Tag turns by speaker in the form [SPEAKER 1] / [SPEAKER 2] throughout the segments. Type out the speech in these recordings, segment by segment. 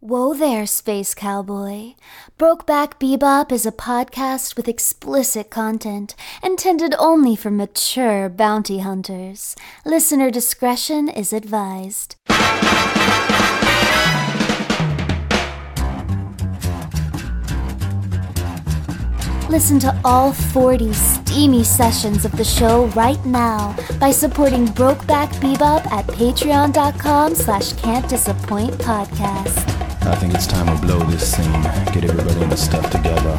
[SPEAKER 1] Whoa there, Space Cowboy. Brokeback Bebop is a podcast with explicit content intended only for mature bounty hunters. Listener discretion is advised. Listen to all 40 steamy sessions of the show right now by supporting Brokeback Bebop at patreon.com slash can't disappoint podcast.
[SPEAKER 2] I think it's time to blow this scene. Get everybody in the stuff together.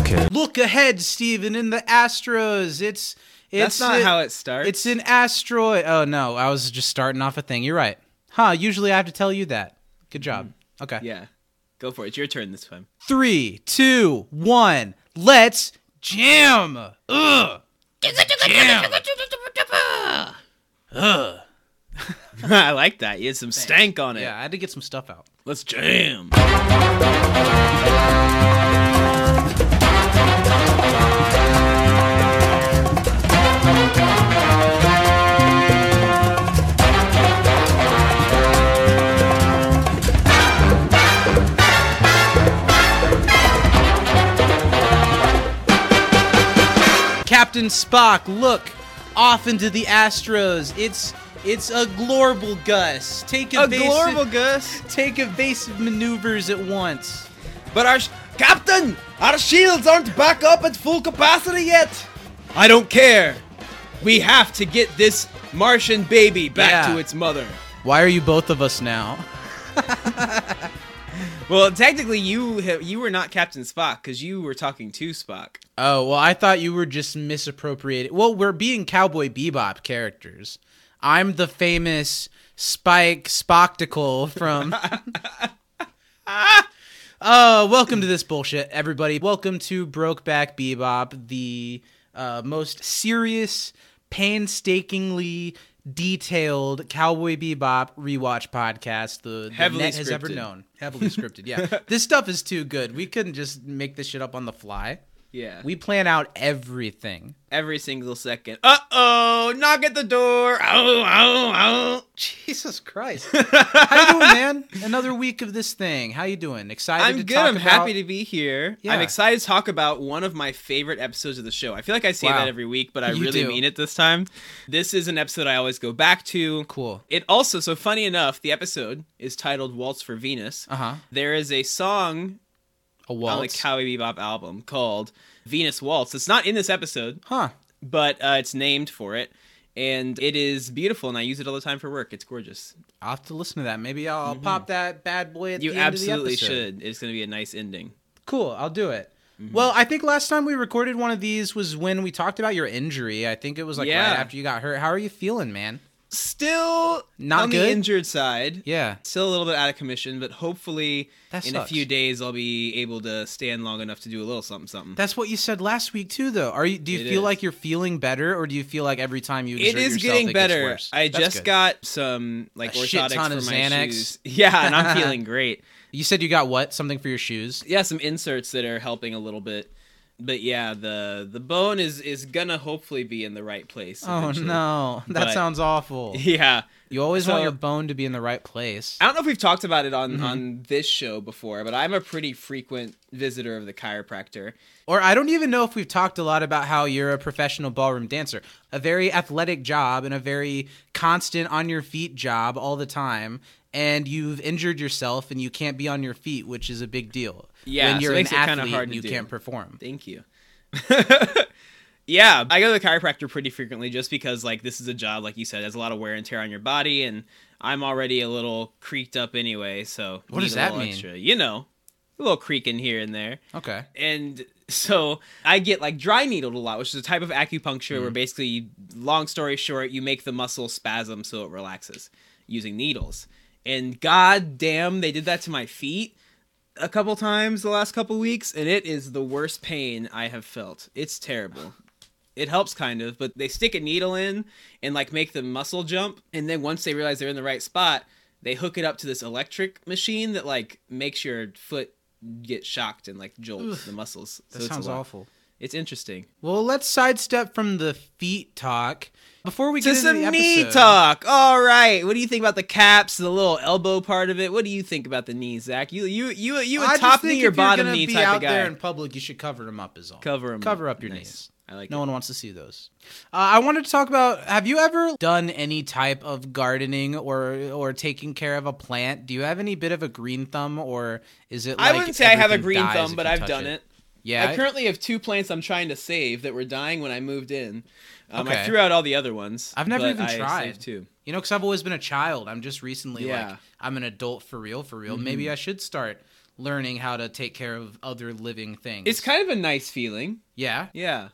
[SPEAKER 2] Okay.
[SPEAKER 3] Look ahead, Steven, in the Astros. It's it's
[SPEAKER 4] That's not
[SPEAKER 3] a-
[SPEAKER 4] how it starts.
[SPEAKER 3] It's an asteroid. Oh no, I was just starting off a thing. You're right. Huh, usually I have to tell you that. Good job. Hmm. Okay.
[SPEAKER 4] yeah. Go for it. It's your turn this time.
[SPEAKER 3] Three, two, one. Let's jam. Ugh. Jam. Ugh.
[SPEAKER 4] I like that. You had some stank on it.
[SPEAKER 3] Yeah, I had to get some stuff out.
[SPEAKER 4] Let's jam.
[SPEAKER 3] Captain Spock, look off into the Astros. It's it's a global Gus. Take
[SPEAKER 4] A
[SPEAKER 3] evasive,
[SPEAKER 4] global Gus.
[SPEAKER 3] take evasive maneuvers at once.
[SPEAKER 4] But our sh- Captain, our shields aren't back up at full capacity yet. I don't care. We have to get this Martian baby back
[SPEAKER 3] Yeah.
[SPEAKER 4] to its mother.
[SPEAKER 3] Why are you both of us now?
[SPEAKER 4] Well, technically, you ha- you were not Captain Spock because you were talking to Spock.
[SPEAKER 3] Oh, well, I thought you were just misappropriating. Well, we're being Cowboy Bebop characters. I'm the famous Spike Spoctacle from. Oh, welcome to this bullshit, everybody. Welcome to Brokeback Bebop, the uh, most serious, painstakingly detailed Cowboy Bebop rewatch podcast the, the
[SPEAKER 4] Heavily
[SPEAKER 3] net has ever known. Heavily scripted, yeah. this stuff is too good. We couldn't just make this shit up on the fly.
[SPEAKER 4] Yeah.
[SPEAKER 3] We plan out everything.
[SPEAKER 4] Every single second. Uh oh! Knock at the door. Oh, oh, oh.
[SPEAKER 3] Jesus Christ. How you doing, man? Another week of this thing. How you doing? Excited
[SPEAKER 4] I'm
[SPEAKER 3] to
[SPEAKER 4] good. I'm
[SPEAKER 3] about...
[SPEAKER 4] happy to be here.
[SPEAKER 3] Yeah.
[SPEAKER 4] I'm excited to talk about one of my favorite episodes of the show. I feel like I say
[SPEAKER 3] Wow.
[SPEAKER 4] that every week, but I
[SPEAKER 3] You
[SPEAKER 4] really
[SPEAKER 3] do.
[SPEAKER 4] mean it this time. This is an episode I always go back to.
[SPEAKER 3] Cool.
[SPEAKER 4] It also, so funny enough, the episode is titled Waltz for Venus.
[SPEAKER 3] Uh-huh.
[SPEAKER 4] There is a song
[SPEAKER 3] A
[SPEAKER 4] on the
[SPEAKER 3] waltz.
[SPEAKER 4] Cowboy Bebop album called Venus Waltz. It's not in this episode,
[SPEAKER 3] huh.
[SPEAKER 4] but uh, it's named for it. And it is beautiful, and I use it all the time for work. It's gorgeous.
[SPEAKER 3] I'll have to listen to that. Maybe I'll, I'll pop that bad boy at
[SPEAKER 4] Mm-hmm. You
[SPEAKER 3] the end
[SPEAKER 4] absolutely
[SPEAKER 3] of the episode.
[SPEAKER 4] should. It's going to be a nice ending.
[SPEAKER 3] Cool. I'll do it.
[SPEAKER 4] Mm-hmm.
[SPEAKER 3] Well, I think last time we recorded one of these was when we talked about your injury. I think it was like
[SPEAKER 4] Yeah.
[SPEAKER 3] right after you got hurt. How are you feeling, man?
[SPEAKER 4] Still
[SPEAKER 3] Not
[SPEAKER 4] on
[SPEAKER 3] good?
[SPEAKER 4] the injured side.
[SPEAKER 3] Yeah.
[SPEAKER 4] Still a little bit out of commission, but hopefully
[SPEAKER 3] That
[SPEAKER 4] in
[SPEAKER 3] sucks.
[SPEAKER 4] a few days I'll be able to stand long enough to do a little something something.
[SPEAKER 3] That's what you said last week too, though. Are you? Do you
[SPEAKER 4] It
[SPEAKER 3] feel
[SPEAKER 4] is.
[SPEAKER 3] like you're feeling better, or do you feel like every time you
[SPEAKER 4] it is
[SPEAKER 3] yourself,
[SPEAKER 4] getting
[SPEAKER 3] it
[SPEAKER 4] better. I
[SPEAKER 3] That's
[SPEAKER 4] just
[SPEAKER 3] good.
[SPEAKER 4] got some like
[SPEAKER 3] A shit ton
[SPEAKER 4] for
[SPEAKER 3] of
[SPEAKER 4] my
[SPEAKER 3] Xanax.
[SPEAKER 4] shoes. Yeah, and I'm feeling great.
[SPEAKER 3] You said you got what? Something for your shoes?
[SPEAKER 4] Yeah, some inserts that are helping a little bit. But yeah, the the bone is is gonna hopefully be in the right place.
[SPEAKER 3] Oh no, that
[SPEAKER 4] But-
[SPEAKER 3] sounds awful.
[SPEAKER 4] Yeah.
[SPEAKER 3] You always
[SPEAKER 4] So-
[SPEAKER 3] want your bone to be in the right place.
[SPEAKER 4] I don't know if we've talked about it
[SPEAKER 3] Mm-hmm.
[SPEAKER 4] on on this show before, but I'm a pretty frequent visitor of the chiropractor.
[SPEAKER 3] Or I don't even know if we've talked a lot about how you're a professional ballroom dancer. A very athletic job and a very constant on your feet job all the time. And you've injured yourself and you can't be on your feet, which is a big deal.
[SPEAKER 4] Yeah,
[SPEAKER 3] when you're
[SPEAKER 4] it
[SPEAKER 3] an
[SPEAKER 4] makes it kinda
[SPEAKER 3] athlete
[SPEAKER 4] hard
[SPEAKER 3] and you
[SPEAKER 4] do.
[SPEAKER 3] can't perform.
[SPEAKER 4] Thank you. yeah, I go to the chiropractor pretty frequently just because like this is a job like you said, has a lot of wear and tear on your body and I'm already a little creaked up anyway, so
[SPEAKER 3] What does that mean?
[SPEAKER 4] Extra, you know, a little creaking here and there.
[SPEAKER 3] Okay.
[SPEAKER 4] And so I get like dry needled a lot, which is a type of acupuncture
[SPEAKER 3] Mm.
[SPEAKER 4] where basically, long story short, you make the muscle spasm so it relaxes using needles. And god damn, they did that to my feet a couple times the last couple weeks, and it is the worst pain I have felt. It's terrible. It helps kind of, but they stick a needle in and like make the muscle jump, and then once they realize they're in the right spot, they hook it up to this electric machine that like makes your foot get shocked and like jolts the muscles.
[SPEAKER 3] That
[SPEAKER 4] So a
[SPEAKER 3] sounds awful.
[SPEAKER 4] It's interesting.
[SPEAKER 3] Well, let's sidestep from the feet talk before we get
[SPEAKER 4] To some
[SPEAKER 3] the
[SPEAKER 4] knee
[SPEAKER 3] episode.
[SPEAKER 4] talk. All right. What do you think about the caps, the little elbow part of it? What do you think about the knees, Zach? You you you you a top knee or bottom knee type
[SPEAKER 3] out
[SPEAKER 4] of guy?
[SPEAKER 3] there in public, you should cover them up. Is all.
[SPEAKER 4] Cover up.
[SPEAKER 3] Cover
[SPEAKER 4] up
[SPEAKER 3] your
[SPEAKER 4] Nice.
[SPEAKER 3] knees.
[SPEAKER 4] I like
[SPEAKER 3] No
[SPEAKER 4] it.
[SPEAKER 3] one wants to see those. Uh, I wanted to talk about. Have you ever done any type of gardening or or taking care of a plant? Do you have any bit of a green thumb, or is it? Like I
[SPEAKER 4] wouldn't say I have a green thumb, but I've done it.
[SPEAKER 3] Yeah,
[SPEAKER 4] I currently have two plants I'm trying to save that were dying when I moved in. Um, I threw out all the other ones.
[SPEAKER 3] I've never even
[SPEAKER 4] I
[SPEAKER 3] tried.
[SPEAKER 4] two.
[SPEAKER 3] You know, because I've always been a child. I'm just recently
[SPEAKER 4] Yeah. Mm-hmm.
[SPEAKER 3] like I'm an adult for real, for real. Maybe I should start learning how to take care of other living things.
[SPEAKER 4] It's kind of a nice feeling.
[SPEAKER 3] yeah.
[SPEAKER 4] Yeah.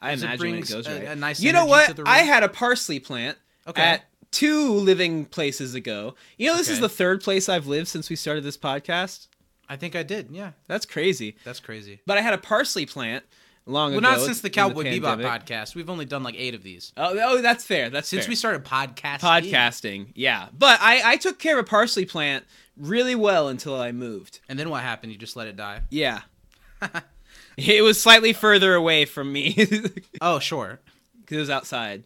[SPEAKER 4] I
[SPEAKER 3] Because it
[SPEAKER 4] imagine it goes right.
[SPEAKER 3] a nice
[SPEAKER 4] you know
[SPEAKER 3] to
[SPEAKER 4] what? I had a parsley plant
[SPEAKER 3] Okay.
[SPEAKER 4] at two living places ago. You know, this is the third place I've lived since we started this podcast.
[SPEAKER 3] I think I did. Yeah,
[SPEAKER 4] That's crazy.
[SPEAKER 3] that's crazy.
[SPEAKER 4] But I had a parsley plant long ago.
[SPEAKER 3] Well,
[SPEAKER 4] ago.
[SPEAKER 3] not since the
[SPEAKER 4] in
[SPEAKER 3] Cowboy Bebop
[SPEAKER 4] pandemic.
[SPEAKER 3] podcast. We've only done like eight of these
[SPEAKER 4] Oh, oh, that's fair. That's
[SPEAKER 3] since
[SPEAKER 4] fair.
[SPEAKER 3] we started podcasting.
[SPEAKER 4] podcasting. Yeah, but I I took care of a parsley plant really well until I moved.
[SPEAKER 3] And then what happened? You just let it die.
[SPEAKER 4] Yeah. it was slightly further away from me because
[SPEAKER 3] Oh, sure.
[SPEAKER 4] it was outside.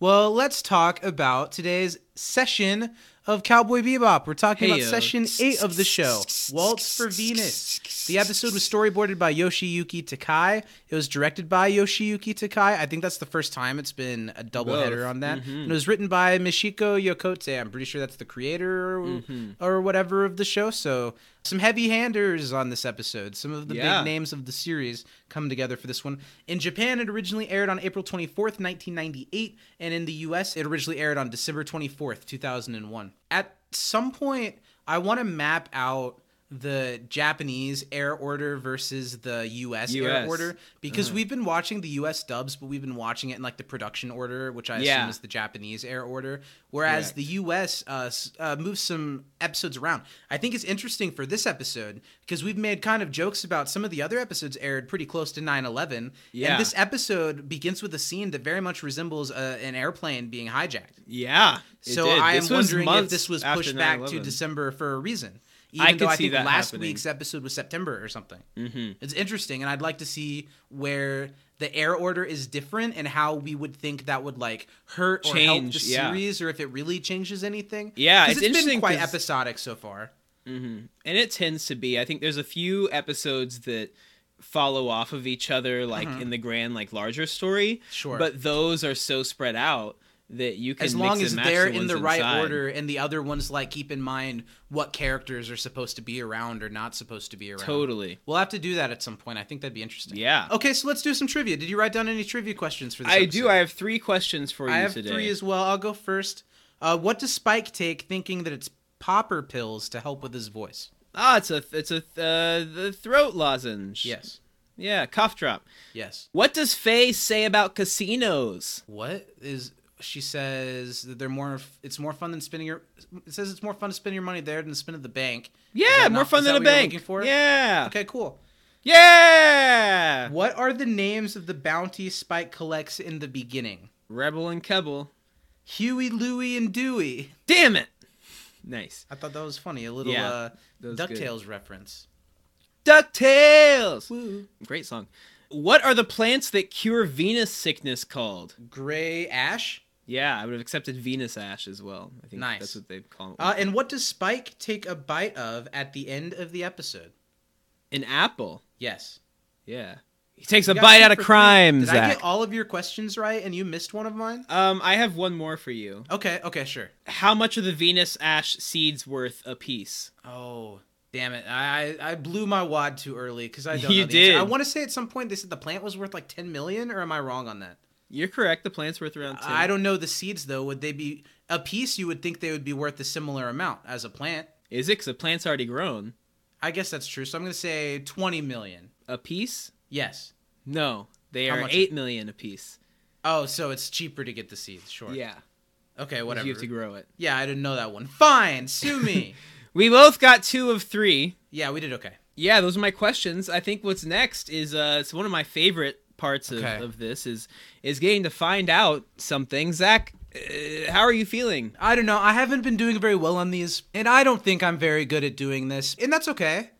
[SPEAKER 3] Well, let's talk about today's session of Cowboy Bebop. We're talking about
[SPEAKER 4] Heyo.
[SPEAKER 3] session eight of the show, Waltz for Venus. The episode was storyboarded by Yoshiyuki Takai. It was directed by Yoshiyuki Takai. I think that's the first time it's been a double
[SPEAKER 4] Both.
[SPEAKER 3] header on that. Mm-hmm. And it was written by Michiko Yokote. I'm pretty sure that's the creator or, or whatever of the show. So some heavy handers on this episode. Some of the
[SPEAKER 4] Yeah.
[SPEAKER 3] big names of the series come together for this one. In Japan, it originally aired on April 24th, 1998, and in the US, it originally aired on December 24th, 2001. At some point, I want to map out the Japanese air order versus the US, air order because we've been watching the US dubs, but we've been watching it in like the production order, which I
[SPEAKER 4] Yeah.
[SPEAKER 3] assume is the Japanese air order. Whereas
[SPEAKER 4] Correct.
[SPEAKER 3] the US uh, uh, moves some episodes around. I think it's interesting for this episode because we've made kind of jokes about some of the other episodes aired pretty close to 9 11.
[SPEAKER 4] Yeah.
[SPEAKER 3] And this episode begins with a scene that very much resembles uh, an airplane being hijacked.
[SPEAKER 4] Yeah.
[SPEAKER 3] So. I am wondering if this was pushed back to
[SPEAKER 4] 9/11.
[SPEAKER 3] December for a reason. Even
[SPEAKER 4] I
[SPEAKER 3] though I
[SPEAKER 4] see
[SPEAKER 3] think last
[SPEAKER 4] happening.
[SPEAKER 3] week's episode was September or something.
[SPEAKER 4] Mhm.
[SPEAKER 3] It's interesting, and I'd like to see where the air order is different and how we would think that would like hurt or help the
[SPEAKER 4] yeah.
[SPEAKER 3] series, or if it really changes anything.
[SPEAKER 4] Yeah, it's
[SPEAKER 3] it's been quite episodic so far.
[SPEAKER 4] and it tends to be. I think there's a few episodes that follow off of each other, like in the grand, like larger story.
[SPEAKER 3] Mm-hmm. Sure.
[SPEAKER 4] But those are so spread out that you can
[SPEAKER 3] As
[SPEAKER 4] mix
[SPEAKER 3] long as they're
[SPEAKER 4] the
[SPEAKER 3] in the right
[SPEAKER 4] inside.
[SPEAKER 3] order, and the other ones like keep in mind what characters are supposed to be around or not supposed to be around.
[SPEAKER 4] Totally.
[SPEAKER 3] We'll have to do that at some point. I think that'd be interesting.
[SPEAKER 4] Yeah.
[SPEAKER 3] Okay, so let's do some trivia. Did you write down any trivia questions for this?
[SPEAKER 4] I
[SPEAKER 3] episode?
[SPEAKER 4] do. I have three questions for you
[SPEAKER 3] I have
[SPEAKER 4] today.
[SPEAKER 3] three as well. I'll go first. Uh, what does Spike take, thinking that it's popper pills to help with his voice?
[SPEAKER 4] Ah, it's a it's a uh, the throat lozenge.
[SPEAKER 3] Yes.
[SPEAKER 4] Yeah, cough drop.
[SPEAKER 3] Yes.
[SPEAKER 4] What does Faye say about casinos?
[SPEAKER 3] What is she says that they're more it's more fun than spending your it says it's more fun to spend your money there than to spend at the bank.
[SPEAKER 4] Yeah, more
[SPEAKER 3] not-
[SPEAKER 4] fun than a bank. Yeah.
[SPEAKER 3] Okay, cool.
[SPEAKER 4] Yeah.
[SPEAKER 3] What are the names of the bounty Spike collects in the beginning?
[SPEAKER 4] Rebel and Kebble.
[SPEAKER 3] Huey, Louie, and Dewey.
[SPEAKER 4] Damn it. Nice.
[SPEAKER 3] I thought that was funny. A little
[SPEAKER 4] Yeah,
[SPEAKER 3] uh,
[SPEAKER 4] was good.
[SPEAKER 3] DuckTales reference.
[SPEAKER 4] DuckTales.
[SPEAKER 3] Woo.
[SPEAKER 4] Great song. What are the plants that cure Venus sickness called?
[SPEAKER 3] Gray Ash.
[SPEAKER 4] Yeah, I would have accepted Venus ash as well. I think
[SPEAKER 3] Nice.
[SPEAKER 4] that's what they call it.
[SPEAKER 3] Uh, and what does Spike take a bite of at the end of the episode?
[SPEAKER 4] An apple.
[SPEAKER 3] Yes.
[SPEAKER 4] Yeah. He takes a
[SPEAKER 3] You got
[SPEAKER 4] bite out of crime,
[SPEAKER 3] Did I get all of your questions right and you missed one of mine?
[SPEAKER 4] Um, I have one more for you.
[SPEAKER 3] Okay, okay, sure.
[SPEAKER 4] How much are the Venus ash seeds worth a piece?
[SPEAKER 3] Oh, damn it. I I blew my wad too early because I don't
[SPEAKER 4] You
[SPEAKER 3] know the answer.
[SPEAKER 4] did.
[SPEAKER 3] I want to say at some point they said the plant was worth like 10 million, or am I wrong on that?
[SPEAKER 4] You're correct. The plant's worth around 10.
[SPEAKER 3] I don't know the seeds though. Would they be a piece? You would think they would be worth a similar amount as a plant.
[SPEAKER 4] Is it? Because the plant's already grown.
[SPEAKER 3] I guess that's true. So I'm gonna say 20 million.
[SPEAKER 4] A piece?
[SPEAKER 3] Yes.
[SPEAKER 4] No. They
[SPEAKER 3] How
[SPEAKER 4] are
[SPEAKER 3] much?
[SPEAKER 4] eight million a piece.
[SPEAKER 3] Oh, so it's cheaper to get the seeds. Sure.
[SPEAKER 4] Yeah.
[SPEAKER 3] Okay, whatever.
[SPEAKER 4] If you have to grow it.
[SPEAKER 3] Yeah, I didn't know that one. Fine, sue me.
[SPEAKER 4] We both got two of three.
[SPEAKER 3] yeah, we did okay.
[SPEAKER 4] Yeah, those are my questions. I think what's next is uh, it's one of my favorite parts of,
[SPEAKER 3] Okay.
[SPEAKER 4] of this is is getting to find out something. Zach, uh, how are you feeling?
[SPEAKER 3] I don't know. I haven't been doing very well on these, and I don't think I'm very good at doing this, and that's okay.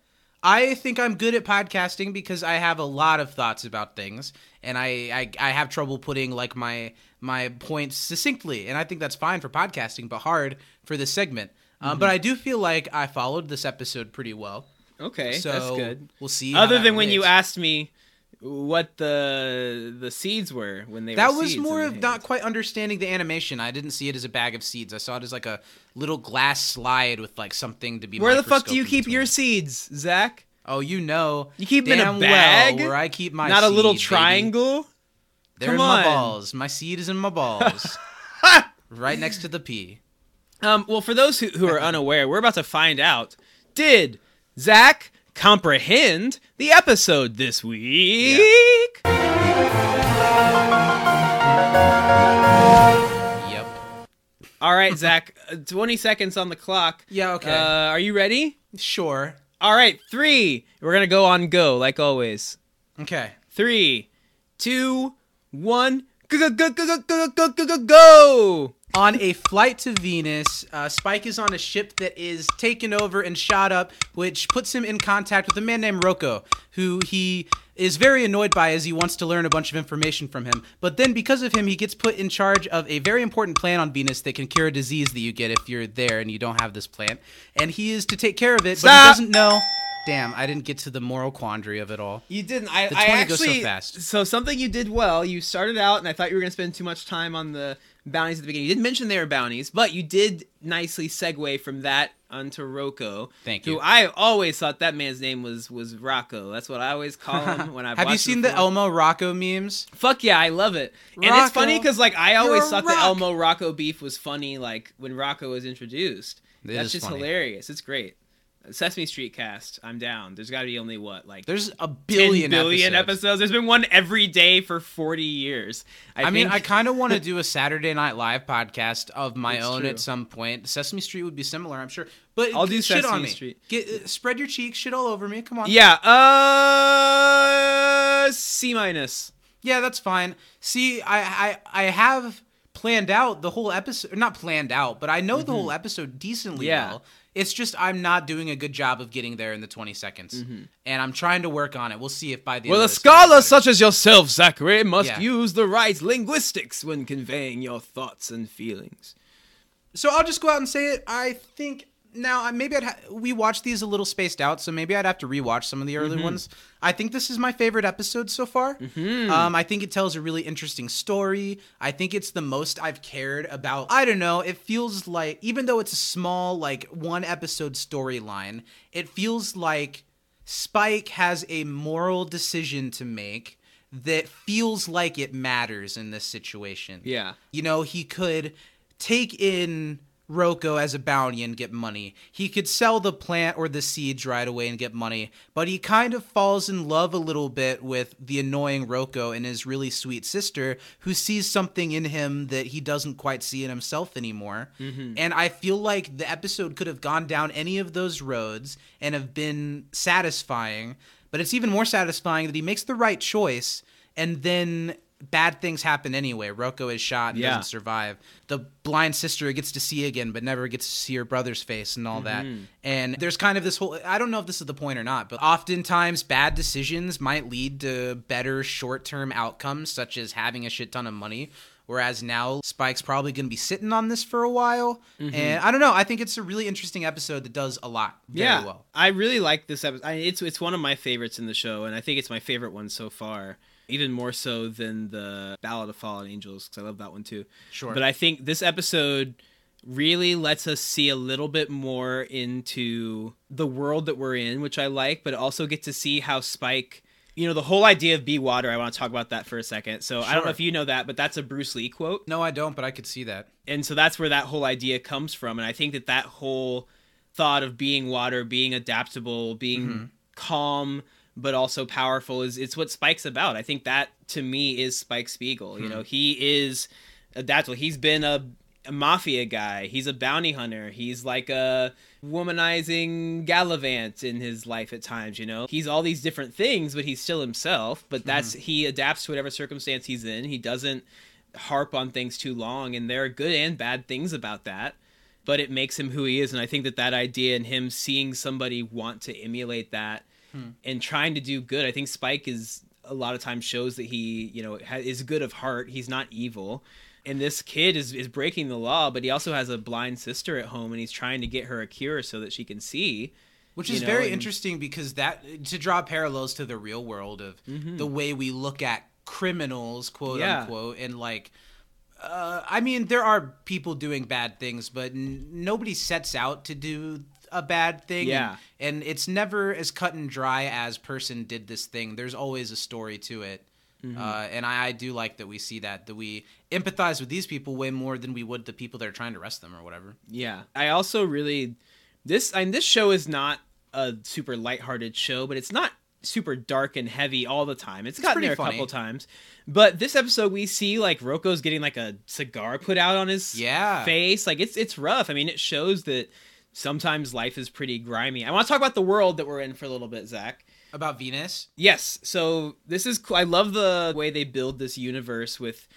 [SPEAKER 3] I think I'm good at podcasting because I have a lot of thoughts about things, and I, I I have trouble putting like my my points succinctly, and I think that's fine for podcasting, but hard for this segment. Um, but I do feel like I followed this episode pretty well.
[SPEAKER 4] Okay,
[SPEAKER 3] So
[SPEAKER 4] that's good.
[SPEAKER 3] We'll see.
[SPEAKER 4] Other than when you asked me what the the seeds were when they
[SPEAKER 3] That was more of not quite understanding the animation. I didn't see it as a bag of seeds. I saw it as like a little glass slide with like something to be.
[SPEAKER 4] Where the fuck do you keep your seeds, Zach?
[SPEAKER 3] Oh, you know.
[SPEAKER 4] You keep them in a bag?
[SPEAKER 3] Well where I keep my.
[SPEAKER 4] Not a little
[SPEAKER 3] seed, baby.
[SPEAKER 4] triangle.
[SPEAKER 3] They're
[SPEAKER 4] Come
[SPEAKER 3] in my balls. My seed is in my balls. right next to the P.
[SPEAKER 4] Um, well, for those who, who are unaware, we're about to find out. Did Zach comprehend the episode this week?
[SPEAKER 3] Yep.
[SPEAKER 4] All right, Zach. uh, Twenty seconds on the clock.
[SPEAKER 3] Yeah, okay.
[SPEAKER 4] Uh, are you ready?
[SPEAKER 3] Sure.
[SPEAKER 4] All right, three. We're gonna go on go like always.
[SPEAKER 3] Okay.
[SPEAKER 4] Three, two, one. Go go go go go go go go go.
[SPEAKER 3] On a flight to Venus, uh, Spike is on a ship that is taken over and shot up, which puts him in contact with a man named Rocco, who he is very annoyed by as he wants to learn a bunch of information from him. But then, because of him, he gets put in charge of a very important plant on Venus that can cure a disease that you get if you're there and you don't have this plant. And he is to take care of it, but he doesn't know. Damn, I didn't get to the moral quandary of it all.
[SPEAKER 4] You didn't. I,
[SPEAKER 3] The
[SPEAKER 4] I
[SPEAKER 3] 20 goes so fast.
[SPEAKER 4] So something you did well. You started out, and I thought you were going to spend too much time on the bounties at the beginning. You didn't mention they were bounties, but you did nicely segue from that onto Rocco.
[SPEAKER 3] Thank you. Who.
[SPEAKER 4] I always thought that man's name was was Rocco. That's what I always call him when I've
[SPEAKER 3] Have you seen the. Elmo Rocco memes?
[SPEAKER 4] Fuck yeah, I love it. And it's funny because like I always thought the. Elmo Rocco beef was funny. Like when Rocco was introduced,
[SPEAKER 3] It
[SPEAKER 4] that's just
[SPEAKER 3] funny.
[SPEAKER 4] hilarious. It's great. Sesame Street cast, I'm down. There's got to be only what like
[SPEAKER 3] There's a billion episodes.
[SPEAKER 4] episodes. There's been one every day for 40 years. I,
[SPEAKER 3] I, mean, I kind of want to do a Saturday Night Live podcast of my
[SPEAKER 4] It's
[SPEAKER 3] own
[SPEAKER 4] true.
[SPEAKER 3] at some point. Sesame Street would be similar, I'm sure. But
[SPEAKER 4] I'll do
[SPEAKER 3] shit on
[SPEAKER 4] Sesame
[SPEAKER 3] me.
[SPEAKER 4] Street.
[SPEAKER 3] Get uh, spread your cheeks, shit all over me. Come on.
[SPEAKER 4] yeah, uh, C minus.
[SPEAKER 3] yeah, that's fine. See, I I I have planned out the whole episode, not planned out, but I know the whole episode decently
[SPEAKER 4] Mm-hmm. Yeah.
[SPEAKER 3] well. It's just I'm not doing a good job of getting there in the 20 seconds, and I'm trying to work on it. We'll see if by the
[SPEAKER 4] Mm-hmm. Well,
[SPEAKER 3] end
[SPEAKER 4] a
[SPEAKER 3] of this I get
[SPEAKER 4] scholar such as yourself, Zachary, must
[SPEAKER 3] Yeah.
[SPEAKER 4] use the right linguistics when conveying your thoughts and feelings.
[SPEAKER 3] So I'll just go out and say it. I think now maybe I'd ha- we watched these a little spaced out, so maybe I'd have to rewatch some of the early ones. I think this is my favorite episode so far. Um, I think it tells a really interesting story. I think it's the most I've cared about. I don't know. It feels like even though it's a small like one episode storyline, it feels like Spike has a moral decision to make that feels like it matters in this situation.
[SPEAKER 4] Yeah.
[SPEAKER 3] You know, he could take in Rocco as a bounty and get money. He could sell the plant or the seeds right away and get money. But he kind of falls in love a little bit with the annoying Rocco and his really sweet sister, who sees something in him that he doesn't quite see in himself anymore. Mm-hmm. And I feel like the episode could have gone down any of those roads and have been satisfying. But it's even more satisfying that he makes the right choice and then bad things happen anyway. Rocco is shot and
[SPEAKER 4] Yeah.
[SPEAKER 3] doesn't survive. The blind sister gets to see again, but never gets to see her brother's face and all that. Mm-hmm. And there's kind of this whole I don't know if this is the point or not, but oftentimes bad decisions might lead to better short term outcomes, such as having a shit ton of money. Whereas now Spike's probably going to be sitting on this for a while, mm-hmm. and I don't know. I think it's a really interesting episode that does a lot very
[SPEAKER 4] yeah,
[SPEAKER 3] well.
[SPEAKER 4] I really like this episode. I, it's it's one of my favorites in the show, and I think it's my favorite one so far. Even more so than the Ballad of Fallen Angels, because I love that one too.
[SPEAKER 3] Sure.
[SPEAKER 4] But I think this episode really lets us see a little bit more into the world that we're in, which I like, but also get to see how Spike. You know, the whole idea of be water, I want to talk about that for a second. So I don't know if you know that, but that's a Bruce Lee quote
[SPEAKER 3] No, I don't, but I could see that.
[SPEAKER 4] and so that's where that whole idea comes from and i think that that whole thought of being water being adaptable being mm-hmm. calm but also powerful is it's what spike's about. I think that to me is spike spiegel you hmm. know? He is adaptable he's been a, a mafia guy. He's a bounty hunter. He's like a womanizing gallivant in his life at times you know? He's all these different things but he's still himself but hmm. that's he adapts to whatever circumstance he's in. He doesn't harp on things too long and there are good and bad things about that but it makes him who he is and i think that that idea and him seeing somebody want to emulate that and trying to do good. I think Spike is a lot of times shows that he, you know, ha- is good of heart. He's not evil. And this kid is, is breaking the law, but he also has a blind sister at home and he's trying to get her a cure so that she can see.
[SPEAKER 3] Which is
[SPEAKER 4] know,
[SPEAKER 3] very
[SPEAKER 4] and-
[SPEAKER 3] interesting because that to draw parallels to the real world of the way we look at criminals, quote
[SPEAKER 4] Yeah.
[SPEAKER 3] unquote, and like. Uh, I mean, there are people doing bad things, but n- nobody sets out to do a bad thing.
[SPEAKER 4] Yeah.
[SPEAKER 3] And, and it's never as cut and dry as person did this thing. There's always a story to it.
[SPEAKER 4] Mm-hmm.
[SPEAKER 3] Uh, and I, I do like that we see that, that we empathize with these people way more than we would the people that are trying to arrest them or whatever.
[SPEAKER 4] Yeah. I also really this I mean this show is not a super lighthearted show, but it's not super dark and heavy all the time. it's gotten there a
[SPEAKER 3] funny.
[SPEAKER 4] couple times. But this episode we see like Rocco's getting like a cigar put out on his
[SPEAKER 3] Yeah.
[SPEAKER 4] face. Like it's it's rough. I mean, it shows that sometimes life is pretty grimy. I want to talk about the world that we're in for a little bit, Zach.
[SPEAKER 3] About Venus.
[SPEAKER 4] Yes. So this is cool. I love the way they build this universe with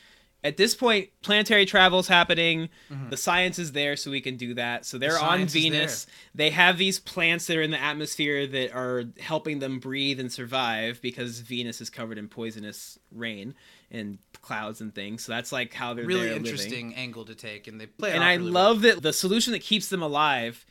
[SPEAKER 4] at this point planetary travel's happening. The science is there so we can do that. So they're on
[SPEAKER 3] Mm-hmm. science is
[SPEAKER 4] Venus. They have these plants that are in the atmosphere that are helping them breathe and survive because Venus is covered in poisonous rain and clouds and things. So that's like how they're
[SPEAKER 3] Really
[SPEAKER 4] there living
[SPEAKER 3] interesting angle to take, and they play. It
[SPEAKER 4] and I
[SPEAKER 3] really
[SPEAKER 4] love that the solution that keeps them alive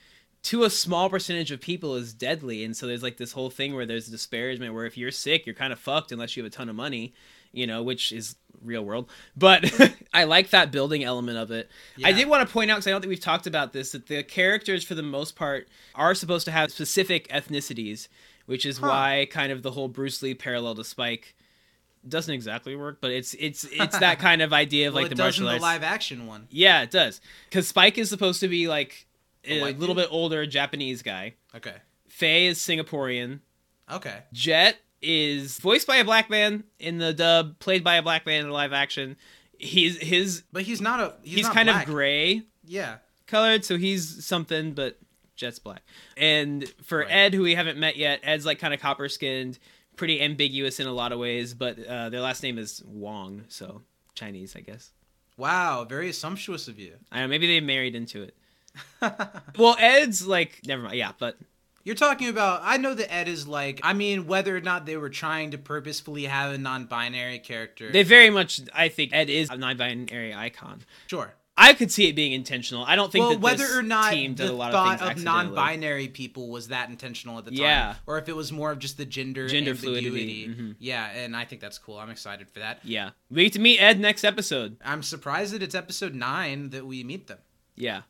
[SPEAKER 4] to a small percentage of people is deadly. And so there's like this whole thing where there's a disparagement where if you're sick, you're kind of fucked unless you have a ton of money, you know, which is real world. But I like that building element of it. I did want to point out, because I don't think we've talked about this, that the characters, for the most part, are supposed to have specific ethnicities, which is
[SPEAKER 3] Huh.
[SPEAKER 4] why kind of the whole Bruce Lee parallel to Spike doesn't exactly work, but it's it's it's that kind of idea of
[SPEAKER 3] well,
[SPEAKER 4] like
[SPEAKER 3] it
[SPEAKER 4] the martial
[SPEAKER 3] the live action one.
[SPEAKER 4] Yeah, it does. Because Spike is supposed to be like a,
[SPEAKER 3] white
[SPEAKER 4] little
[SPEAKER 3] dude?
[SPEAKER 4] bit older Japanese guy.
[SPEAKER 3] Okay.
[SPEAKER 4] Faye is Singaporean.
[SPEAKER 3] Okay.
[SPEAKER 4] Jet is voiced by a black man in the dub, played by a black man in the live action. He's his
[SPEAKER 3] But he's not a. He's,
[SPEAKER 4] he's,
[SPEAKER 3] not
[SPEAKER 4] kind
[SPEAKER 3] black.
[SPEAKER 4] of gray
[SPEAKER 3] Yeah.
[SPEAKER 4] colored, so he's something, but Jet's black. And for
[SPEAKER 3] Right.
[SPEAKER 4] Ed, who we haven't met yet, Ed's like kind of copper skinned, pretty ambiguous in a lot of ways, but uh, their last name is Wong, so Chinese, I guess.
[SPEAKER 3] Wow. Very sumptuous of you.
[SPEAKER 4] I know, maybe they married into it. well, Ed's like never mind. Yeah, but
[SPEAKER 3] You're talking about. I know that Ed is like. I mean, whether or not they were trying to purposefully have a non-binary character.
[SPEAKER 4] they very much. I think Ed is a non-binary icon.
[SPEAKER 3] sure.
[SPEAKER 4] I could see it being intentional. I don't think
[SPEAKER 3] well,
[SPEAKER 4] that
[SPEAKER 3] whether or not
[SPEAKER 4] team did
[SPEAKER 3] the
[SPEAKER 4] a lot
[SPEAKER 3] thought
[SPEAKER 4] of
[SPEAKER 3] of, non-binary people was that intentional at the time,
[SPEAKER 4] Yeah.
[SPEAKER 3] or if it was more of just the gender
[SPEAKER 4] Gender
[SPEAKER 3] ambiguity.
[SPEAKER 4] fluidity, mhm.
[SPEAKER 3] Yeah, and I think that's cool. I'm excited for that.
[SPEAKER 4] Yeah, we get to meet Ed next episode.
[SPEAKER 3] I'm surprised that it's episode nine that we meet them.
[SPEAKER 4] Yeah,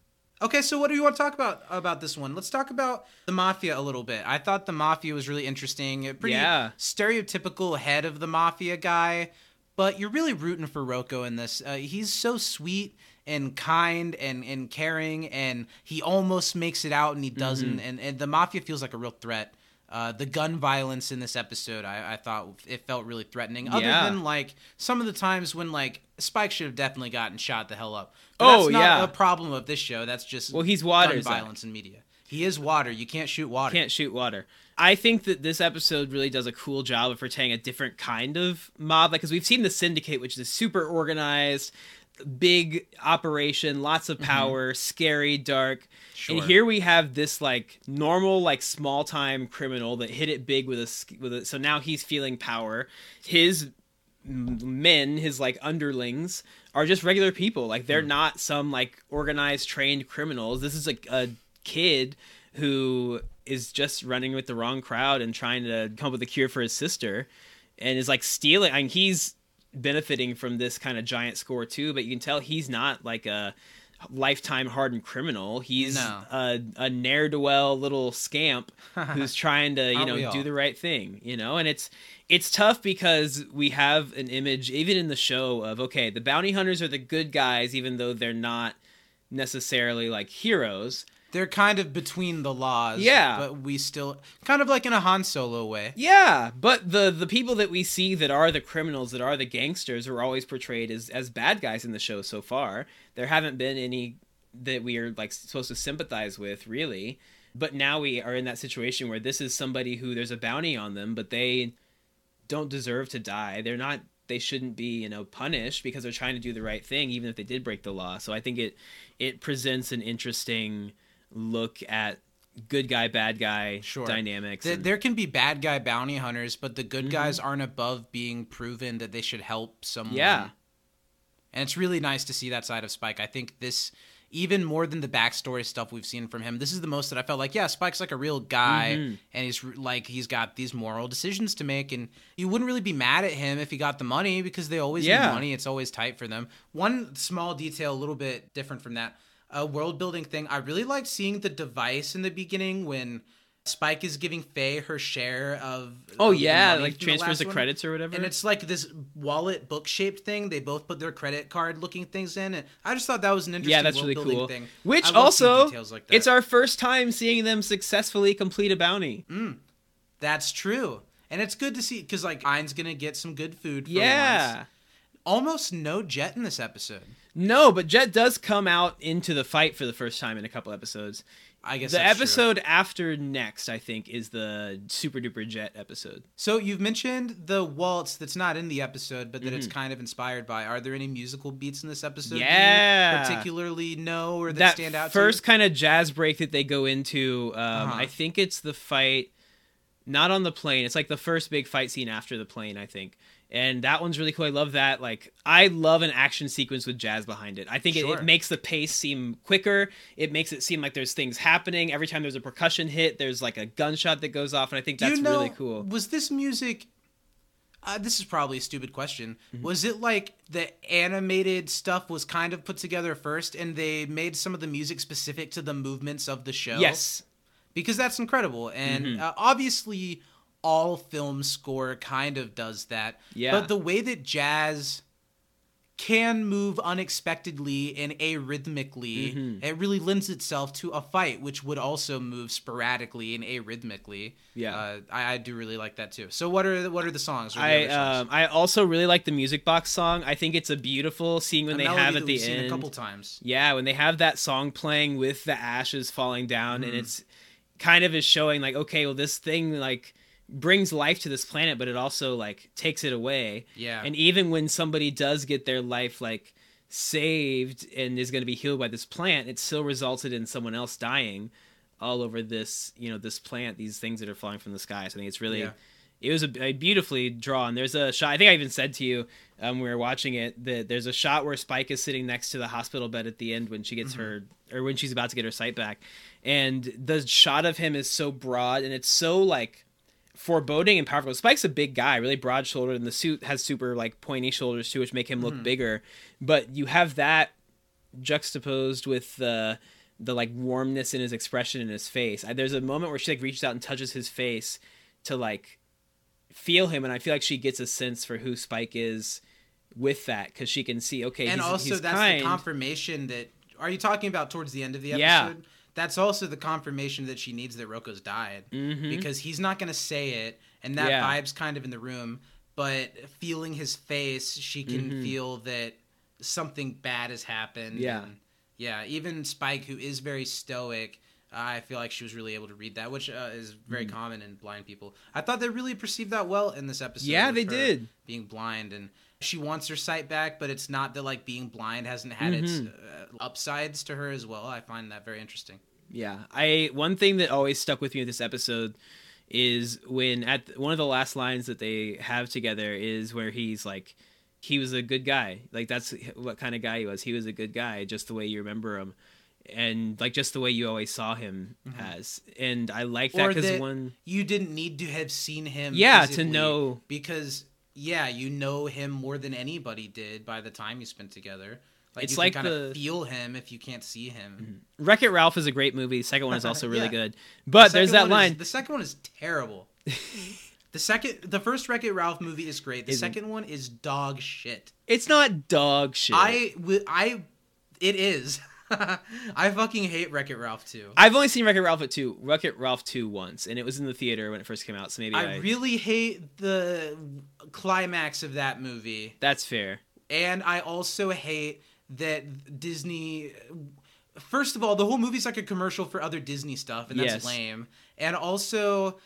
[SPEAKER 3] Okay, so what do you want to talk about about this one? Let's talk about the mafia a little bit. I thought the mafia was really interesting. A pretty
[SPEAKER 4] Yeah.
[SPEAKER 3] stereotypical head of the mafia guy, but you're really rooting for Rocco in this. Uh, he's so sweet and kind and, and caring, and he almost makes it out and he doesn't. And, and the mafia feels like a real threat. Uh, the gun violence in this episode, I, I thought it felt really threatening. Other
[SPEAKER 4] Yeah.
[SPEAKER 3] than like some of the times when like Spike should have definitely gotten shot the hell up. But
[SPEAKER 4] Oh,
[SPEAKER 3] that's not
[SPEAKER 4] yeah.
[SPEAKER 3] a problem of this show. That's just
[SPEAKER 4] Well, he's water,
[SPEAKER 3] gun violence in media. He is water. You can't shoot water.
[SPEAKER 4] can't shoot water. I think that this episode really does a cool job of portraying a different kind of mob, like because we've seen the Syndicate, which is super organized, big operation, lots of power, scary, dark.
[SPEAKER 3] Mm-hmm. Sure.
[SPEAKER 4] And here we have this like normal, like small time criminal that hit it big with a with a. So now he's feeling power. His men, his like underlings, are just regular people. Like they're not some like organized, trained criminals. This is a, a kid who is just running with the wrong crowd and trying to come up with a cure for his sister, and is like stealing. I mean, he's benefiting from this kind of giant score too. But you can tell he's not like a lifetime hardened criminal. He's
[SPEAKER 3] No.
[SPEAKER 4] a, a ne'er do well little scamp who's trying to you know do the right thing. You know, and it's it's tough because we have an image even in the show of okay, the bounty hunters are the good guys, even though they're not necessarily like heroes.
[SPEAKER 3] They're kind of between the laws.
[SPEAKER 4] Yeah.
[SPEAKER 3] But we still kind of like in a Han Solo way.
[SPEAKER 4] Yeah, but the the people that we see that are the criminals, that are the gangsters, are always portrayed as as bad guys in the show so far. There haven't been any that we are like supposed to sympathize with, really. But now we are in that situation where this is somebody who there's a bounty on them, but they don't deserve to die. They're not they shouldn't be, you know, punished because they're trying to do the right thing even if they did break the law. So I think it it presents an interesting look at good guy bad guy
[SPEAKER 3] Sure.
[SPEAKER 4] dynamics.
[SPEAKER 3] Th-
[SPEAKER 4] and-
[SPEAKER 3] there can be bad guy bounty hunters, but the good
[SPEAKER 4] Mm-hmm.
[SPEAKER 3] guys aren't above being proven that they should help someone.
[SPEAKER 4] Yeah.
[SPEAKER 3] And it's really nice to see that side of Spike. I think this, even more than the backstory stuff we've seen from him, this is the most that I felt like, yeah, Spike's like a real guy,
[SPEAKER 4] Mm-hmm.
[SPEAKER 3] and he's like he's got these moral decisions to make, and you wouldn't really be mad at him if he got the money because they always
[SPEAKER 4] Yeah.
[SPEAKER 3] need money. It's always tight for them. One small detail, a little bit different from that, a world building thing. I really liked seeing the device in the beginning when. Spike is giving Faye her share of
[SPEAKER 4] oh
[SPEAKER 3] the
[SPEAKER 4] yeah, like
[SPEAKER 3] the
[SPEAKER 4] transfers the
[SPEAKER 3] one.
[SPEAKER 4] credits or whatever.
[SPEAKER 3] And it's like this wallet book shaped thing. They both put their credit card looking things in. And I just thought that was an interesting
[SPEAKER 4] yeah, that's really cool.
[SPEAKER 3] thing.
[SPEAKER 4] Which
[SPEAKER 3] I love seeing
[SPEAKER 4] also,
[SPEAKER 3] like
[SPEAKER 4] it's our first time seeing them successfully complete a bounty.
[SPEAKER 3] Mm, that's true. And it's good to see because like Ein's gonna get some good food. For
[SPEAKER 4] yeah.
[SPEAKER 3] once. Almost no Jet in this episode.
[SPEAKER 4] No, but Jet does come out into the fight for the first time in a couple episodes.
[SPEAKER 3] I guess
[SPEAKER 4] the
[SPEAKER 3] that's true.
[SPEAKER 4] episode after next, I think, is the Super Duper Jet episode.
[SPEAKER 3] So you've mentioned the waltz that's not in the episode, but that
[SPEAKER 4] Mm-hmm.
[SPEAKER 3] it's kind of inspired by. Are there any musical beats in this episode? that you
[SPEAKER 4] Yeah.
[SPEAKER 3] particularly no or that,
[SPEAKER 4] that
[SPEAKER 3] stand out?
[SPEAKER 4] first kind of jazz break that they go into um,
[SPEAKER 3] Uh-huh.
[SPEAKER 4] i think it's the fight not on the plane it's like the first big fight scene after the plane i think and that one's really cool i love that like i love an action sequence with jazz behind it i think it,
[SPEAKER 3] Sure.
[SPEAKER 4] it makes the pace seem quicker it makes it seem like there's things happening every time there's a percussion hit there's like a gunshot that goes off and i think that's
[SPEAKER 3] you know,
[SPEAKER 4] really cool
[SPEAKER 3] Was this music? Uh, this is probably a stupid question.
[SPEAKER 4] Mm-hmm.
[SPEAKER 3] Was it like the animated stuff was kind of put together first, and they made some of the music specific to the movements of the show?
[SPEAKER 4] yes
[SPEAKER 3] because that's incredible, and
[SPEAKER 4] Mm-hmm.
[SPEAKER 3] uh, obviously, all film score kind of does that.
[SPEAKER 4] Yeah.
[SPEAKER 3] But the way that jazz can move unexpectedly and arrhythmically,
[SPEAKER 4] Mm-hmm.
[SPEAKER 3] it really lends itself to a fight, which would also move sporadically and arrhythmically.
[SPEAKER 4] Yeah.
[SPEAKER 3] uh, I, I do really like that too. So what are the, what are the songs?
[SPEAKER 4] I
[SPEAKER 3] songs?
[SPEAKER 4] um, I also really like the music box song. I think it's a beautiful scene when
[SPEAKER 3] A
[SPEAKER 4] they have at the
[SPEAKER 3] seen
[SPEAKER 4] end.
[SPEAKER 3] a couple times.
[SPEAKER 4] Yeah, when they have that song playing with the ashes falling down,
[SPEAKER 3] Mm-hmm.
[SPEAKER 4] and it's kind of is showing like, okay, well, this thing like brings life to this planet, but it also like takes it away.
[SPEAKER 3] Yeah.
[SPEAKER 4] And even when somebody does get their life like saved and is going to be healed by this plant, it still resulted in someone else dying all over this, you know, this plant, these things that are falling from the sky. So I think it's really.
[SPEAKER 3] Yeah.
[SPEAKER 4] It was a, a beautifully drawn. There's a shot. I think I even said to you um, when we were watching it that there's a shot where Spike is sitting next to the hospital bed at the end when she gets her or when she's about to get her sight back, and the shot of him is so broad and it's so like foreboding and powerful. Spike's a big guy, really broad shouldered, and the suit has super like pointy shoulders too, which make him look mm-hmm. bigger. But you have that juxtaposed with the the like warmness in his expression in his face. I, there's a moment where she like reaches out and touches his face to like feel him, and I feel like she gets a sense for who Spike is with that because she can see okay,
[SPEAKER 3] and
[SPEAKER 4] he's,
[SPEAKER 3] also
[SPEAKER 4] he's
[SPEAKER 3] that's
[SPEAKER 4] kind.
[SPEAKER 3] the confirmation that are you talking about towards the end of the episode
[SPEAKER 4] Yeah.
[SPEAKER 3] That's also the confirmation that she needs that Rocco's died because he's not going to say it and that
[SPEAKER 4] Mm-hmm. Yeah.
[SPEAKER 3] vibe's kind of in the room but feeling his face she can feel that something bad has happened
[SPEAKER 4] Mm-hmm. Yeah.
[SPEAKER 3] and yeah even Spike who is very stoic I feel like she was really able to read that, which uh, is very
[SPEAKER 4] Mm-hmm.
[SPEAKER 3] common in blind people. I thought they really perceived that well in this episode.
[SPEAKER 4] Yeah, they did.
[SPEAKER 3] Being blind and she wants her sight back, but it's not that like being blind hasn't had its
[SPEAKER 4] Mm-hmm.
[SPEAKER 3] uh, upsides to her as well. I find that very interesting.
[SPEAKER 4] Yeah, I one thing that always stuck with me with this episode is when at one of the last lines that they have together is where he's like, he was a good guy. Like that's what kind of guy he was. He was a good guy, just the way you remember him, and like just the way you always saw him as. And I like that because one
[SPEAKER 3] you didn't need to have seen him.
[SPEAKER 4] Yeah, to know-
[SPEAKER 3] because yeah, you know him more than anybody did by the time you spent together. Like
[SPEAKER 4] It's
[SPEAKER 3] you
[SPEAKER 4] like
[SPEAKER 3] can kind
[SPEAKER 4] the-
[SPEAKER 3] of feel him if you can't see him. Mm-hmm.
[SPEAKER 4] Wreck It Ralph is a great movie. The second one is also really
[SPEAKER 3] Yeah.
[SPEAKER 4] good. But
[SPEAKER 3] The
[SPEAKER 4] there's that
[SPEAKER 3] one is-
[SPEAKER 4] line.
[SPEAKER 3] the second one is terrible. the second, the first Wreck It Ralph movie is great. The
[SPEAKER 4] Isn't.
[SPEAKER 3] second one is dog shit.
[SPEAKER 4] It's not dog shit.
[SPEAKER 3] I, I, it is. I fucking hate Wreck It Ralph too.
[SPEAKER 4] I've only seen Wreck It Ralph at two, Wreck It Ralph two once, and it was in the theater when it first came out. So maybe I,
[SPEAKER 3] I really hate the climax of that movie.
[SPEAKER 4] that's fair.
[SPEAKER 3] And I also hate that Disney. First of all, the whole movie's like a commercial for other Disney stuff, and that's
[SPEAKER 4] Yes.
[SPEAKER 3] lame. and also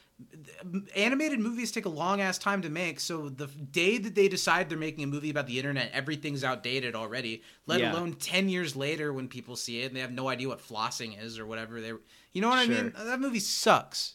[SPEAKER 3] animated movies take a long ass time to make so the day that they decide they're making a movie about the internet everything's outdated already let
[SPEAKER 4] Yeah.
[SPEAKER 3] alone 10 years later when people see it and they have no idea what flossing is or whatever they you know what i mean that movie sucks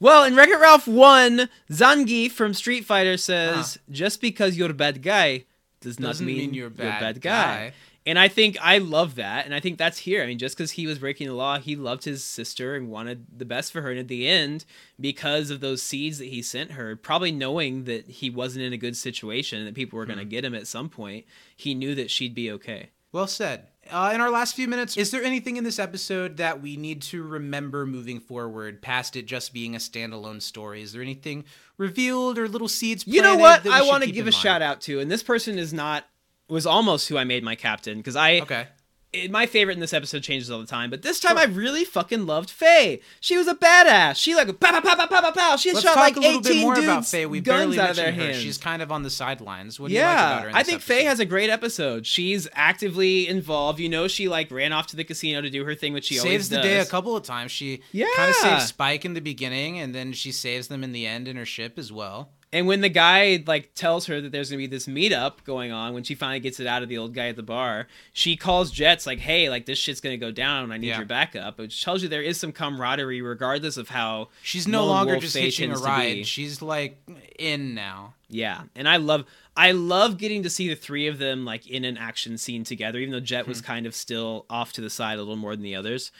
[SPEAKER 4] Well, in Wreck It Ralph 1, Zangief from Street Fighter says, just because you're a bad guy does not
[SPEAKER 3] Doesn't
[SPEAKER 4] mean,
[SPEAKER 3] mean
[SPEAKER 4] you're a bad,
[SPEAKER 3] bad
[SPEAKER 4] guy.
[SPEAKER 3] guy.
[SPEAKER 4] And I think I love that. And I think that's here. I mean, just because he was breaking the law, he loved his sister and wanted the best for her. And at the end, because of those seeds that he sent her, probably knowing that he wasn't in a good situation and that people were going to get him at some point, he knew that she'd be okay.
[SPEAKER 3] Well said. Uh, in our last few minutes, is there anything in this episode that we need to remember moving forward, past it just being a standalone story? Is there anything revealed or little seeds?
[SPEAKER 4] You know what? I want to give a
[SPEAKER 3] mind?
[SPEAKER 4] shout out to, and this person is not was almost who I made my captain because I
[SPEAKER 3] Okay.
[SPEAKER 4] it, my favorite in this episode changes all the time, but this time I really fucking loved Faye. She was a badass. She like pow pow pow pow pow pow pow. She
[SPEAKER 3] Let's
[SPEAKER 4] shot like
[SPEAKER 3] a little
[SPEAKER 4] eighteen
[SPEAKER 3] bit more
[SPEAKER 4] dudes
[SPEAKER 3] about Faye. We
[SPEAKER 4] guns
[SPEAKER 3] barely
[SPEAKER 4] out of their
[SPEAKER 3] mentioned her.
[SPEAKER 4] hands.
[SPEAKER 3] She's kind of on the sidelines. What do you like
[SPEAKER 4] yeah,
[SPEAKER 3] about her? In
[SPEAKER 4] I think
[SPEAKER 3] episode?
[SPEAKER 4] Faye has a great episode. She's actively involved. You know, she like ran off to the casino to do her thing, which she always
[SPEAKER 3] saves the
[SPEAKER 4] does.
[SPEAKER 3] day a couple of times. She
[SPEAKER 4] yeah.
[SPEAKER 3] kind of saves Spike in the beginning, and then she saves them in the end in her ship as well.
[SPEAKER 4] And when the guy like tells her that there's gonna be this meetup going on, when she finally gets it out of the old guy at the bar, she calls Jets like, "Hey, like this shit's gonna go down. I need
[SPEAKER 3] Yeah.
[SPEAKER 4] your backup." Which tells you there is some camaraderie, regardless of how
[SPEAKER 3] She's no longer just hitching a
[SPEAKER 4] tends to be.
[SPEAKER 3] ride. She's like in now.
[SPEAKER 4] Yeah, and I love I love getting to see the three of them like in an action scene together, even though Jet
[SPEAKER 3] Hmm.
[SPEAKER 4] was kind of still off to the side a little more than the others.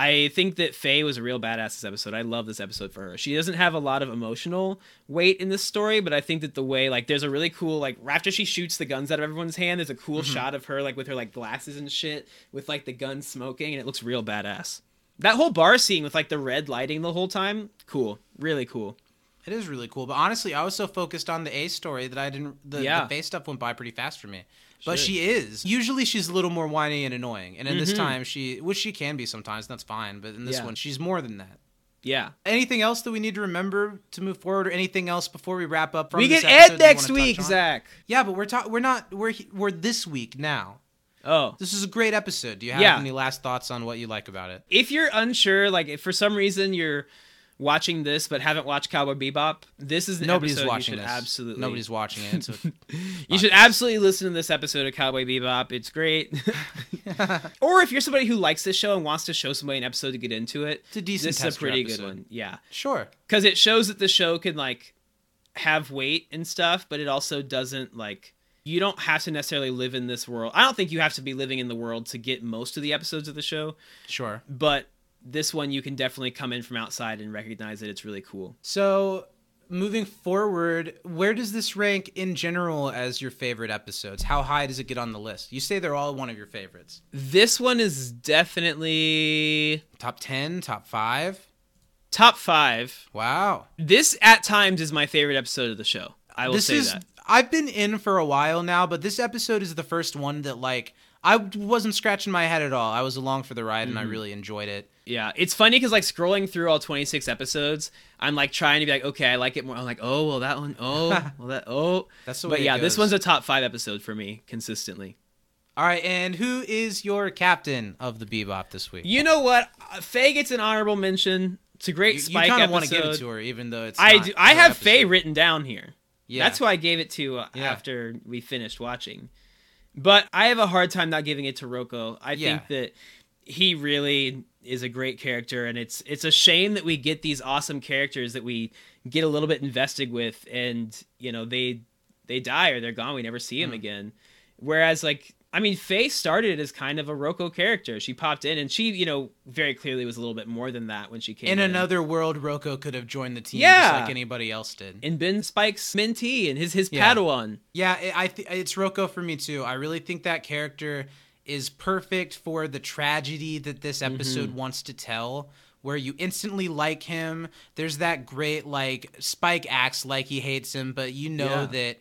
[SPEAKER 4] I think that Faye was a real badass this episode. I love this episode for her. She doesn't have a lot of emotional weight in this story, but I think that the way like there's a really cool like after she shoots the guns out of everyone's hand, there's a cool
[SPEAKER 3] Mm-hmm.
[SPEAKER 4] shot of her like with her like glasses and shit with like the gun smoking, and it looks real badass. That whole bar scene with like the red lighting the whole time, cool, really cool.
[SPEAKER 3] It is really cool, but honestly, I was so focused on the A story that I didn't. The,
[SPEAKER 4] Yeah.
[SPEAKER 3] the Faye stuff went by pretty fast for me. But she is. Usually, she's a little more whiny and annoying, and in this
[SPEAKER 4] Mhm.
[SPEAKER 3] time, she, which she can be sometimes, that's fine. But in this
[SPEAKER 4] Yeah.
[SPEAKER 3] one, she's more than that.
[SPEAKER 4] Yeah.
[SPEAKER 3] Anything else that we need to remember to move forward, or anything else before we wrap up? From
[SPEAKER 4] we
[SPEAKER 3] this
[SPEAKER 4] get
[SPEAKER 3] episode
[SPEAKER 4] Ed
[SPEAKER 3] that you
[SPEAKER 4] next
[SPEAKER 3] wanna touch
[SPEAKER 4] week,
[SPEAKER 3] on?
[SPEAKER 4] Zach.
[SPEAKER 3] Yeah, but we're talking. We're not. We're he- we're this week now.
[SPEAKER 4] Oh.
[SPEAKER 3] This is a great episode. Do you have
[SPEAKER 4] Yeah.
[SPEAKER 3] any last thoughts on what you like about it?
[SPEAKER 4] if you're unsure, like if for some reason you're watching this but haven't watched Cowboy Bebop, this is an
[SPEAKER 3] Nobody's
[SPEAKER 4] episode
[SPEAKER 3] watching
[SPEAKER 4] you should
[SPEAKER 3] this.
[SPEAKER 4] absolutely
[SPEAKER 3] Nobody's watching it.
[SPEAKER 4] You should absolutely listen to this episode of Cowboy Bebop. It's great. or if you're somebody who likes this show and wants to show somebody an episode to get into it,
[SPEAKER 3] It's a decent
[SPEAKER 4] this is a pretty
[SPEAKER 3] episode.
[SPEAKER 4] good one. Yeah,
[SPEAKER 3] sure.
[SPEAKER 4] because it shows that the show can like have weight and stuff, but it also doesn't like. You don't have to necessarily live in this world. I don't think you have to be living in the world to get most of the episodes of the show.
[SPEAKER 3] Sure.
[SPEAKER 4] but this one you can definitely come in from outside and recognize that it's really cool.
[SPEAKER 3] So, moving forward, where does this rank in general as your favorite episodes? How high does it get on the list? You say they're all one of your favorites.
[SPEAKER 4] This one is definitely
[SPEAKER 3] Top 10, top 5?
[SPEAKER 4] top five.
[SPEAKER 3] Wow.
[SPEAKER 4] This at times is my favorite episode of the show. I will
[SPEAKER 3] this
[SPEAKER 4] say
[SPEAKER 3] is
[SPEAKER 4] that.
[SPEAKER 3] I've been in for a while now, but this episode is the first one that like I wasn't scratching my head at all. I was along for the ride and I
[SPEAKER 4] Mm-hmm.
[SPEAKER 3] really enjoyed it.
[SPEAKER 4] Yeah, it's funny because like scrolling through all 26 episodes, I'm like trying to be like, okay, I like it more. I'm like, oh, well, that one, oh, well, that, oh.
[SPEAKER 3] That's the way it
[SPEAKER 4] yeah, this one's a top five episode for me consistently.
[SPEAKER 3] All right, and who is your captain of the Bebop this week?
[SPEAKER 4] You know what? Uh, Faye gets an honorable mention. It's a great spike.
[SPEAKER 3] You,
[SPEAKER 4] Spike
[SPEAKER 3] kind of
[SPEAKER 4] episode.
[SPEAKER 3] want to give it to her, even though it's
[SPEAKER 4] I do. I have
[SPEAKER 3] episode.
[SPEAKER 4] Faye written down here.
[SPEAKER 3] Yeah.
[SPEAKER 4] That's who I gave it to uh,
[SPEAKER 3] Yeah.
[SPEAKER 4] after we finished watching. But I have a hard time not giving it to Rocco. I
[SPEAKER 3] Yeah.
[SPEAKER 4] think that he really is a great character and it's it's a shame that we get these awesome characters that we get a little bit invested with and you know they they die or they're gone we never see them
[SPEAKER 3] Mm.
[SPEAKER 4] again whereas like I mean Faye started as kind of a Rocco character she popped in and she you know very clearly was a little bit more than that when she came
[SPEAKER 3] in
[SPEAKER 4] in
[SPEAKER 3] another world, Rocco could have joined the team
[SPEAKER 4] Yeah.
[SPEAKER 3] just like anybody else did.
[SPEAKER 4] and Ben Spike's mentee and his his
[SPEAKER 3] Yeah.
[SPEAKER 4] Padawan
[SPEAKER 3] Yeah, I I th- it's Rocco for me too. I really think that character is perfect for the tragedy that this
[SPEAKER 4] Mm-hmm.
[SPEAKER 3] episode wants to tell. Where you instantly like him. There's that great like Spike acts like he hates him, but you know
[SPEAKER 4] Yeah.
[SPEAKER 3] that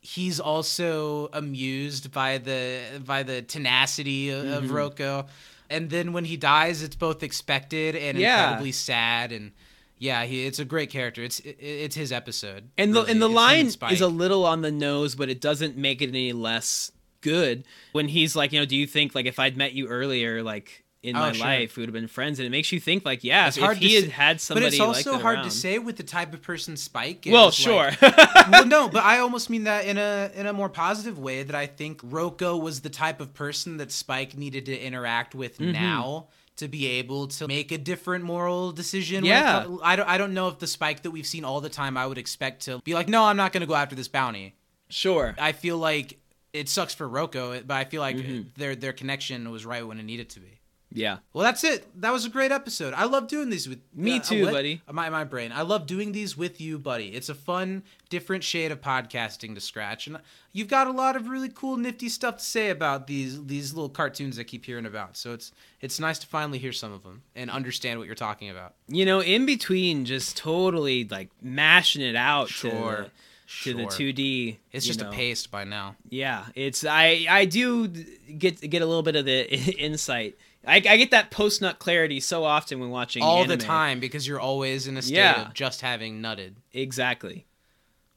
[SPEAKER 3] he's also amused by the by the tenacity of,
[SPEAKER 4] Mm-hmm.
[SPEAKER 3] of Rocco. And then when he dies, it's both expected and
[SPEAKER 4] Yeah.
[SPEAKER 3] incredibly sad. And yeah, he, it's a great character. It's it, it's his episode.
[SPEAKER 4] And the
[SPEAKER 3] really.
[SPEAKER 4] and the
[SPEAKER 3] It's
[SPEAKER 4] line is a little on the nose, but it doesn't make it any less good. When he's like, you know, do you think like if I'd met you earlier, like in
[SPEAKER 3] Oh,
[SPEAKER 4] my
[SPEAKER 3] sure.
[SPEAKER 4] life who would have been friends, and it makes you think like, yeah,
[SPEAKER 3] It's
[SPEAKER 4] if
[SPEAKER 3] hard
[SPEAKER 4] he
[SPEAKER 3] to
[SPEAKER 4] had somebody
[SPEAKER 3] but it's also
[SPEAKER 4] like
[SPEAKER 3] hard
[SPEAKER 4] around-
[SPEAKER 3] to say with the type of person Spike is.
[SPEAKER 4] Well,
[SPEAKER 3] like-
[SPEAKER 4] sure.
[SPEAKER 3] well, no, but I almost mean that in a in a more positive way. That I think Rocco was the type of person that Spike needed to interact with
[SPEAKER 4] Mm-hmm.
[SPEAKER 3] now to be able to make a different moral decision.
[SPEAKER 4] Yeah.
[SPEAKER 3] I don't. I don't know if the Spike that we've seen all the time. I would expect to be like, no, I'm not going to go after this bounty.
[SPEAKER 4] sure.
[SPEAKER 3] I feel like it sucks for Rocco, but I feel like
[SPEAKER 4] Mm-hmm.
[SPEAKER 3] their their connection was right when it needed to be.
[SPEAKER 4] Yeah.
[SPEAKER 3] Well, that's it. That was a great episode. I love doing these with
[SPEAKER 4] Me
[SPEAKER 3] uh,
[SPEAKER 4] too,
[SPEAKER 3] what?
[SPEAKER 4] buddy.
[SPEAKER 3] My my brain. I love doing these with you, buddy. It's a fun, different shade of podcasting to scratch, and you've got a lot of really cool, nifty stuff to say about these these little cartoons I keep hearing about. So it's it's nice to finally hear some of them and understand what you're talking about.
[SPEAKER 4] You know, in between just totally like mashing it out
[SPEAKER 3] Sure.
[SPEAKER 4] to the, to the 2D.
[SPEAKER 3] It's just
[SPEAKER 4] know.
[SPEAKER 3] a paste by now.
[SPEAKER 4] Yeah, it's I I do get get a little bit of the insight. I, I get that post nut clarity so often when watching
[SPEAKER 3] All the time because you're always in a state
[SPEAKER 4] Yeah.
[SPEAKER 3] of just having nutted.
[SPEAKER 4] Exactly.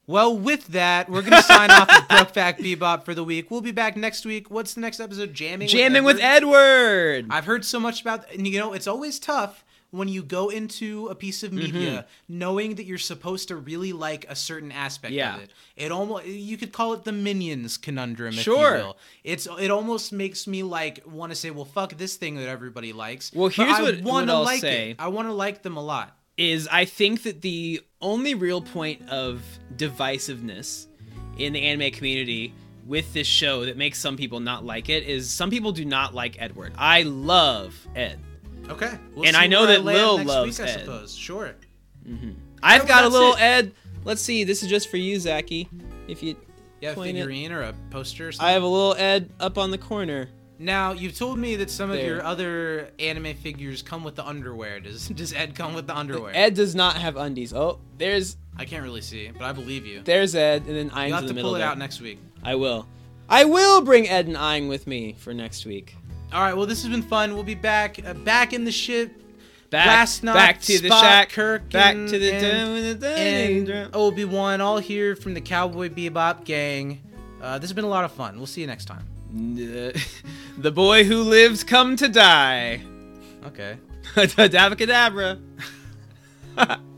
[SPEAKER 3] Well, with that, we're gonna sign off with Brokeback Bebop for the week. We'll be back next week. What's the next episode? Jamming.
[SPEAKER 4] Jamming with
[SPEAKER 3] Edward?
[SPEAKER 4] Edward.
[SPEAKER 3] I've heard so much about, and you know, it's always tough when you go into a piece of media knowing that you're supposed to really like a certain aspect
[SPEAKER 4] Mm-hmm. Yeah.
[SPEAKER 3] of it. It almost you could call it the minions conundrum, if
[SPEAKER 4] Sure.
[SPEAKER 3] you will. It's it almost makes me like want to say, well, fuck this thing that everybody likes.
[SPEAKER 4] Well,
[SPEAKER 3] But
[SPEAKER 4] here's
[SPEAKER 3] I
[SPEAKER 4] what- what I'll
[SPEAKER 3] like
[SPEAKER 4] say.
[SPEAKER 3] It. I want to like them a lot.
[SPEAKER 4] is I think that the only real point of divisiveness in the anime community with this show that makes some people not like it is some people do not like Edward. I love Ed.
[SPEAKER 3] Okay, we'll
[SPEAKER 4] And I know that
[SPEAKER 3] land
[SPEAKER 4] Lil
[SPEAKER 3] next
[SPEAKER 4] loves
[SPEAKER 3] week, I
[SPEAKER 4] Ed.
[SPEAKER 3] suppose. Sure. Mm-hmm.
[SPEAKER 4] I've
[SPEAKER 3] well,
[SPEAKER 4] got a little
[SPEAKER 3] it.
[SPEAKER 4] Ed. Let's see. This is just for you, Zachy. If you,
[SPEAKER 3] Yeah, a
[SPEAKER 4] Point it-
[SPEAKER 3] figurine or a poster. Or something.
[SPEAKER 4] I have a little Ed up on the corner.
[SPEAKER 3] Now you've told me that some of your other anime figures come with the underwear. Does does Ed come with the underwear?
[SPEAKER 4] Ed does not have undies. Oh, there's
[SPEAKER 3] I can't really see, but I believe you.
[SPEAKER 4] there's Ed, and then
[SPEAKER 3] You have to pull it
[SPEAKER 4] there.
[SPEAKER 3] out next week.
[SPEAKER 4] I will. I will bring Ed and Ein with me for next week.
[SPEAKER 3] All right. Well, this has been fun. We'll be back uh, back in the ship.
[SPEAKER 4] Back,
[SPEAKER 3] Last night,
[SPEAKER 4] back to the
[SPEAKER 3] Spock,
[SPEAKER 4] shack.
[SPEAKER 3] Kirk,
[SPEAKER 4] back
[SPEAKER 3] and-
[SPEAKER 4] to the
[SPEAKER 3] and- and Obi Wan, all here from the Cowboy Bebop gang. Uh, this has been a lot of fun. We'll see you next time.
[SPEAKER 4] the boy who lives come to die.
[SPEAKER 3] Okay.
[SPEAKER 4] Davacadabra.
[SPEAKER 1] Thanks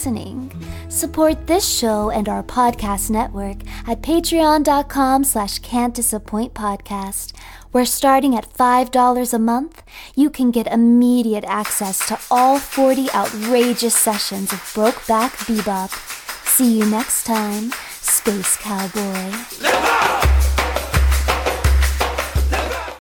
[SPEAKER 1] listening. Support this show and our podcast network at patreon.com slash can't disappoint podcast, where starting at $5 a month, you can get immediate access to all 40 outrageous sessions of Brokeback Bebop. See you next time, Space Cowboy.